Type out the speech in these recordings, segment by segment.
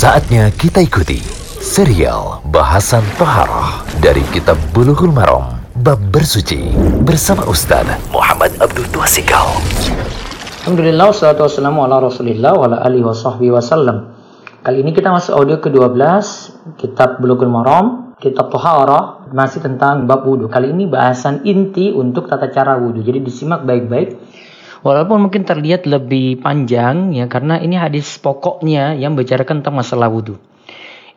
Saatnya kita ikuti serial bahasan Toharoh dari Kitab Bulughul Maram Bab Bersuci bersama Ustaz Muhammad Abdul Tuasikal. Alhamdulillah, wassalatu wassalamu ala rasulillah wa ala alihi wa sahbihi wasallam. Kali ini kita masuk audio ke-12 Kitab Bulughul Maram, Kitab Toharah masih tentang bab wudhu. Kali ini bahasan inti untuk tata cara wudhu. Jadi disimak baik-baik. Walaupun mungkin terlihat lebih panjang ya karena ini hadis pokoknya yang bicarakan tentang masalah wudhu.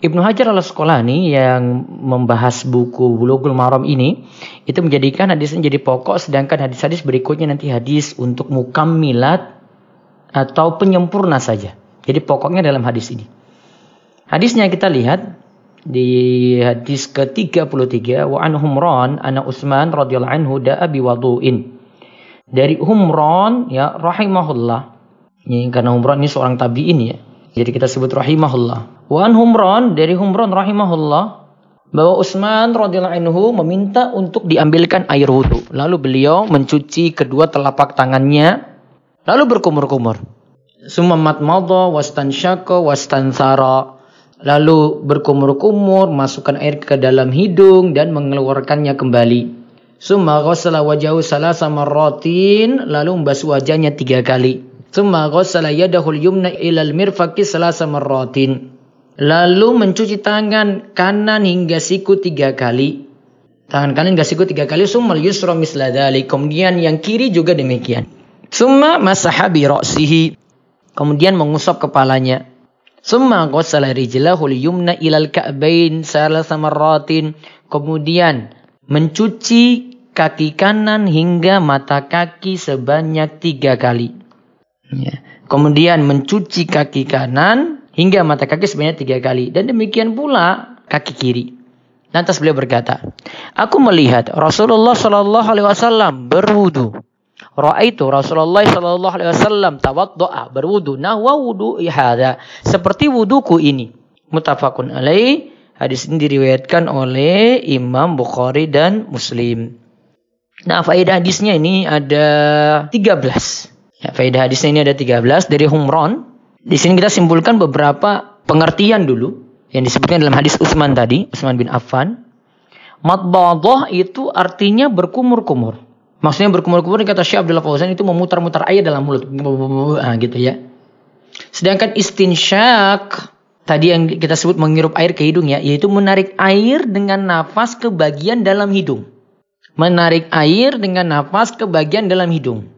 Ibnu Hajar al Asqalani yang membahas buku Bulughul Maram ini itu menjadikan hadis menjadi pokok sedangkan hadis-hadis berikutnya nanti hadis untuk mukammilat atau penyempurna saja. Jadi pokoknya dalam hadis ini. Hadisnya kita lihat di hadis ke-33 wa an Humran ana Utsman radhiyallahu anhu da'a bi wudu'in. Dari Humran ya rahimahullah. Ini karena Humran ini seorang tabi'in ya. Jadi kita sebut rahimahullah. Wa an Humran dari Humran rahimahullah bahwa Utsman radhiyallahu anhu meminta untuk diambilkan air wudhu. Lalu beliau mencuci kedua telapak tangannya lalu berkumur-kumur. Summa matmadha wastansyaka wastansara. Lalu berkumur-kumur, masukkan air ke dalam hidung dan mengeluarkannya kembali. Summa ghassala wajahu salasa marratin, lalu membasuh wajahnya tiga kali. Summa ghassala yadahul yumna ilal mirfaqi salasa marratin. Lalu mencuci tangan kanan hingga siku tiga kali. Tangan kanan hingga siku tiga kali. Summa yusra misla dhalik. Kemudian yang kiri juga demikian. Summa masaha bi. Kemudian mengusap kepalanya. Summa ghassala rijlahu yumna ilal ka'bain salasa marratin. Kemudian mencuci kaki kanan hingga mata kaki sebanyak tiga kali. Ya. Kemudian mencuci kaki kanan hingga mata kaki sebanyak tiga kali. Dan demikian pula kaki kiri. Lantas beliau berkata, Aku melihat Rasulullah Shallallahu Alaihi Wasallam berwudu. Ra'aitu Rasulullah Shallallahu Alaihi Wasallam tawaddoa berwudu. Nahwa wudu ihada seperti wuduku ini. Mutafakun alaih. Hadis ini diriwayatkan oleh Imam Bukhari dan Muslim. Nah, faedah hadisnya ini ada 13. Ya, faedah hadisnya ini ada 13 dari Humron. Di sini kita simpulkan beberapa pengertian dulu yang disebutkan dalam hadis Utsman tadi, Utsman bin Affan. Matbadah itu artinya berkumur-kumur. Maksudnya berkumur-kumur kata Syekh Abdullah Fauzan itu memutar-mutar air dalam mulut. Nah, gitu ya. Sedangkan istinsyak tadi yang kita sebut menghirup air ke hidung ya, yaitu menarik air dengan nafas ke bagian dalam hidung. Menarik air dengan nafas ke bagian dalam hidung.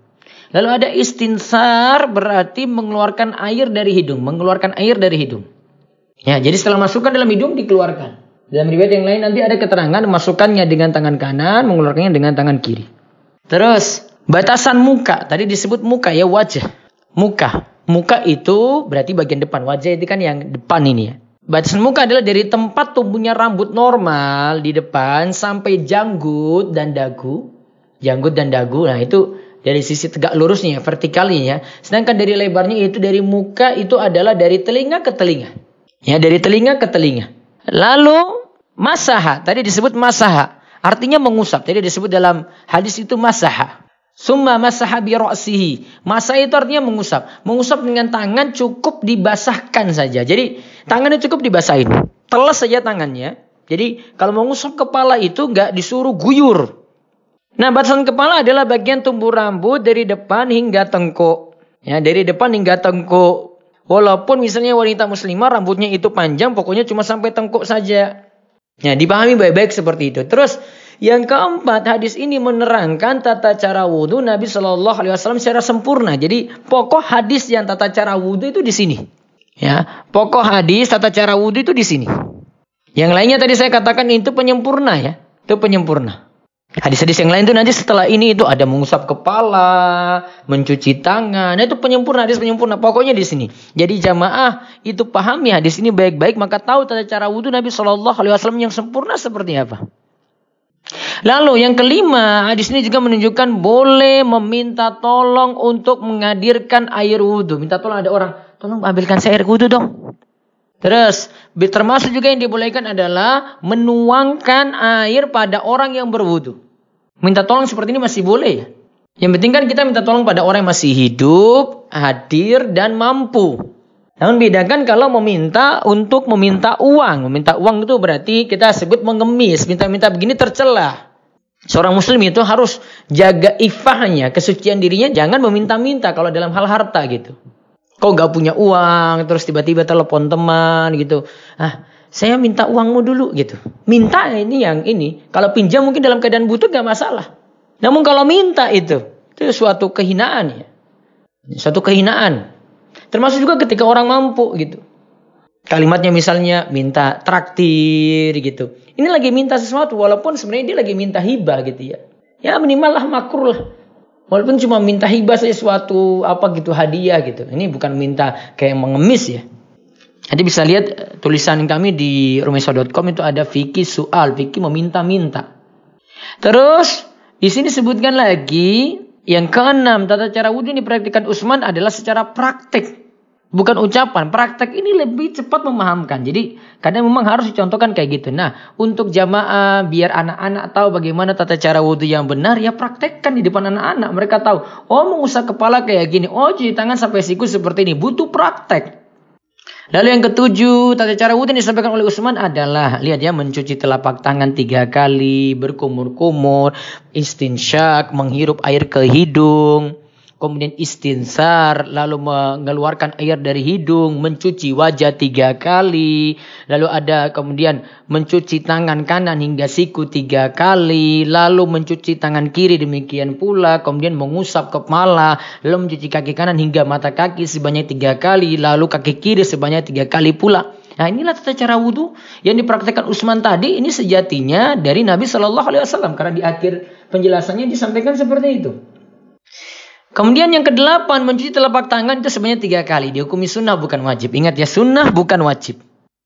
Lalu ada istinsar berarti mengeluarkan air dari hidung, mengeluarkan air dari hidung. Ya, jadi setelah masukkan dalam hidung dikeluarkan. Dalam riwayat yang lain nanti ada keterangan masukkannya dengan tangan kanan, mengeluarkannya dengan tangan kiri. Terus batasan muka, tadi disebut muka ya wajah. Muka. Muka itu berarti bagian depan. Wajah itu kan yang depan ini ya. Batasan muka adalah dari tempat tumbuhnya rambut normal di depan sampai janggut dan dagu. Janggut dan dagu. Nah itu dari sisi tegak lurusnya, vertikalnya. Sedangkan dari lebarnya itu dari muka itu adalah dari telinga ke telinga. Ya, dari telinga ke telinga. Lalu masaha, tadi disebut masaha. Artinya mengusap. Tadi disebut dalam hadis itu masaha. Summa masaha bi. Masa itu artinya mengusap. Mengusap dengan tangan cukup dibasahkan saja. Jadi tangannya cukup dibasahin. Telas saja tangannya. Jadi kalau mengusap kepala itu nggak disuruh guyur. Nah batasan kepala adalah bagian tumbuh rambut dari depan hingga tengkuk. Ya dari depan hingga tengkuk. Walaupun misalnya wanita muslimah rambutnya itu panjang pokoknya cuma sampai tengkuk saja. Ya, dipahami baik-baik seperti itu. Terus yang keempat, hadis ini menerangkan tata cara wudhu Nabi Shallallahu Alaihi Wasallam secara sempurna. Jadi pokok hadis yang tata cara wudhu itu di sini. Ya, pokok hadis tata cara wudhu itu di sini. Yang lainnya tadi saya katakan itu penyempurna ya, itu penyempurna. Hadis-hadis yang lain itu nanti setelah ini itu ada mengusap kepala, mencuci tangan. Nah, itu penyempurna, hadis penyempurna. Pokoknya di sini. Jadi jamaah itu pahami hadis ini baik-baik maka tahu tata cara wudhu Nabi Shallallahu Alaihi Wasallam yang sempurna seperti apa. Lalu yang kelima, hadis ini juga menunjukkan boleh meminta tolong untuk menghadirkan air wudhu. Minta tolong ada orang, tolong ambilkan saya air wudhu dong. Terus termasuk juga yang dibolehkan adalah menuangkan air pada orang yang berwudhu. Minta tolong seperti ini masih boleh ya. Yang penting kan kita minta tolong pada orang yang masih hidup, hadir, dan mampu. Namun bedakan kalau meminta untuk meminta uang. Meminta uang itu berarti kita sebut mengemis. Minta-minta begini tercela. Seorang muslim itu harus jaga ifahnya, kesucian dirinya. Jangan meminta-minta kalau dalam hal harta gitu. Kau gak punya uang, terus tiba-tiba telepon teman gitu. Ah, saya minta uangmu dulu gitu. Minta ini yang ini. Kalau pinjam mungkin dalam keadaan butuh gak masalah. Namun kalau minta itu, itu suatu kehinaan ya. Suatu kehinaan. Termasuk juga ketika orang mampu gitu. Kalimatnya misalnya minta traktir gitu. Ini lagi minta sesuatu walaupun sebenarnya dia lagi minta hibah gitu ya. Ya minimal lah makruh. Walaupun cuma minta hibah saja suatu apa gitu hadiah gitu. Ini bukan minta kayak mengemis ya. Nanti bisa lihat eh, tulisan kami di rumeso.com itu ada Vicky soal, Vicky meminta-minta. Terus di sini sebutkan lagi yang keenam tata cara wudhu yang dipraktikkan Usman adalah secara praktik. Bukan ucapan, praktek ini lebih cepat memahamkan. Jadi kadang memang harus dicontohkan kayak gitu. Nah, untuk jamaah biar anak-anak tahu bagaimana tata cara wudhu yang benar, ya praktekkan di depan anak-anak. Mereka tahu, oh mengusap kepala kayak gini, oh cuci tangan sampai siku seperti ini. Butuh praktek. Lalu yang ketujuh, tata cara wudhu yang disampaikan oleh Utsman adalah lihat ya mencuci telapak tangan tiga kali, berkumur-kumur, istinsyak, menghirup air ke hidung, kemudian istinsar, lalu mengeluarkan air dari hidung, mencuci wajah tiga kali, lalu ada kemudian mencuci tangan kanan hingga siku tiga kali, lalu mencuci tangan kiri demikian pula, kemudian mengusap kepala, lalu mencuci kaki kanan hingga mata kaki sebanyak tiga kali, lalu kaki kiri sebanyak tiga kali pula. Nah inilah tata cara wudhu yang dipraktekkan Utsman tadi. Ini sejatinya dari Nabi Shallallahu Alaihi Wasallam. Karena di akhir penjelasannya disampaikan seperti itu. Kemudian yang kedelapan mencuci telapak tangan itu sebanyak tiga kali. Dihukumi sunnah bukan wajib. Ingat ya sunnah bukan wajib.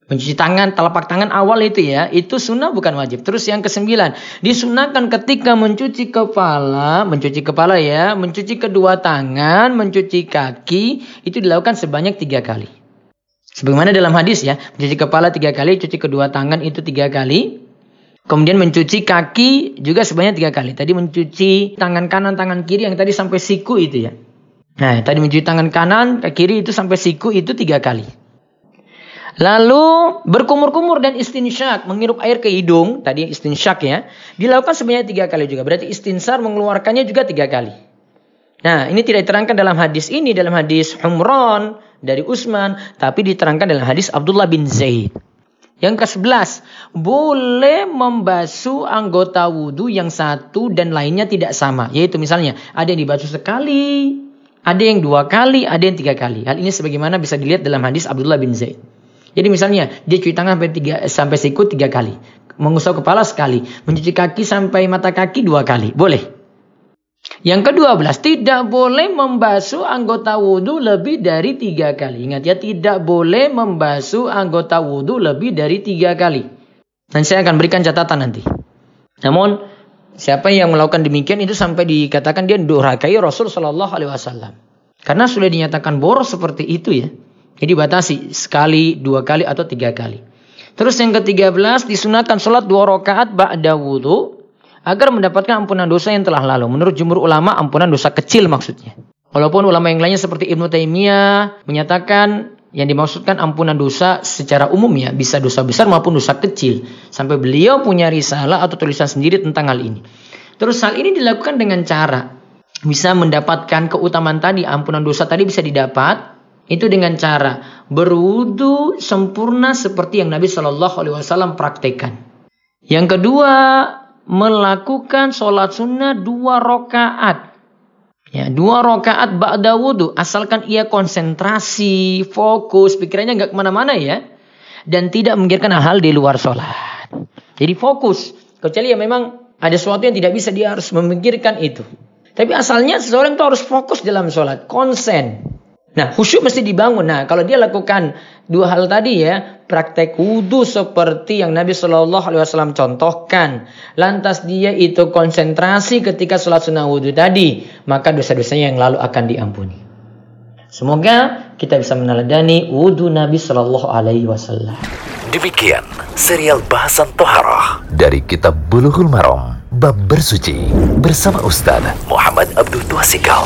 Mencuci tangan, telapak tangan awal itu ya, itu sunnah bukan wajib. Terus yang kesembilan, disunahkan ketika mencuci kepala, mencuci kepala ya, mencuci kedua tangan, mencuci kaki, itu dilakukan sebanyak tiga kali. Sebagaimana dalam hadis ya, mencuci kepala tiga kali, cuci kedua tangan itu tiga kali, Kemudian mencuci kaki juga sebanyak tiga kali. Tadi mencuci tangan kanan, tangan kiri yang tadi sampai siku itu ya. Nah, tadi mencuci tangan kanan, kiri itu sampai siku itu tiga kali. Lalu berkumur-kumur dan istinsyak, menghirup air ke hidung, tadi istinsyak ya, dilakukan sebanyak tiga kali juga. Berarti istinsar mengeluarkannya juga tiga kali. Nah, ini tidak diterangkan dalam hadis ini, dalam hadis Humron dari Utsman, tapi diterangkan dalam hadis Abdullah bin Zaid. Yang ke-11, boleh membasuh anggota wudhu yang satu dan lainnya tidak sama. Yaitu misalnya, ada yang dibasuh sekali, ada yang dua kali, ada yang tiga kali. Hal ini sebagaimana bisa dilihat dalam hadis Abdullah bin Zaid. Jadi misalnya, dia cuci tangan sampai, tiga, sampai sikut tiga kali. Mengusap kepala sekali. Mencuci kaki sampai mata kaki dua kali. Boleh. Yang kedua belas, tidak boleh membasuh anggota wudhu lebih dari tiga kali. Ingat ya, tidak boleh membasuh anggota wudhu lebih dari tiga kali. Dan saya akan berikan catatan nanti. Namun, siapa yang melakukan demikian itu sampai dikatakan dia durhakai Rasul Shallallahu Alaihi Wasallam. Karena sudah dinyatakan boros seperti itu ya. Jadi batasi sekali, dua kali atau tiga kali. Terus yang ketiga belas disunatkan sholat dua rakaat ba'da wudhu agar mendapatkan ampunan dosa yang telah lalu. Menurut jumhur ulama, ampunan dosa kecil maksudnya. Walaupun ulama yang lainnya seperti Ibnu Taimiyah menyatakan yang dimaksudkan ampunan dosa secara umum ya bisa dosa besar maupun dosa kecil. Sampai beliau punya risalah atau tulisan sendiri tentang hal ini. Terus hal ini dilakukan dengan cara bisa mendapatkan keutamaan tadi, ampunan dosa tadi bisa didapat itu dengan cara berwudu sempurna seperti yang Nabi Shallallahu Alaihi Wasallam praktekkan. Yang kedua, melakukan sholat sunnah dua rakaat. Ya, dua rakaat ba'da wudhu. Asalkan ia konsentrasi, fokus, pikirannya nggak ke mana-mana ya. Dan tidak memikirkan hal di luar sholat. Jadi fokus. Kecuali ya memang ada sesuatu yang tidak bisa dia harus memikirkan itu. Tapi asalnya seseorang itu harus fokus dalam sholat. Konsen. Nah, khusyuk mesti dibangun. Nah, kalau dia lakukan dua hal tadi ya, praktek wudhu seperti yang Nabi Shallallahu Alaihi Wasallam contohkan, lantas dia itu konsentrasi ketika sholat sunnah wudhu tadi, maka dosa-dosanya yang lalu akan diampuni. Semoga kita bisa meneladani wudhu Nabi Shallallahu Alaihi Wasallam. Demikian serial bahasan toharoh dari Kitab Bulughul Maram bab bersuci bersama Ustaz Muhammad Abdul Tuasikal.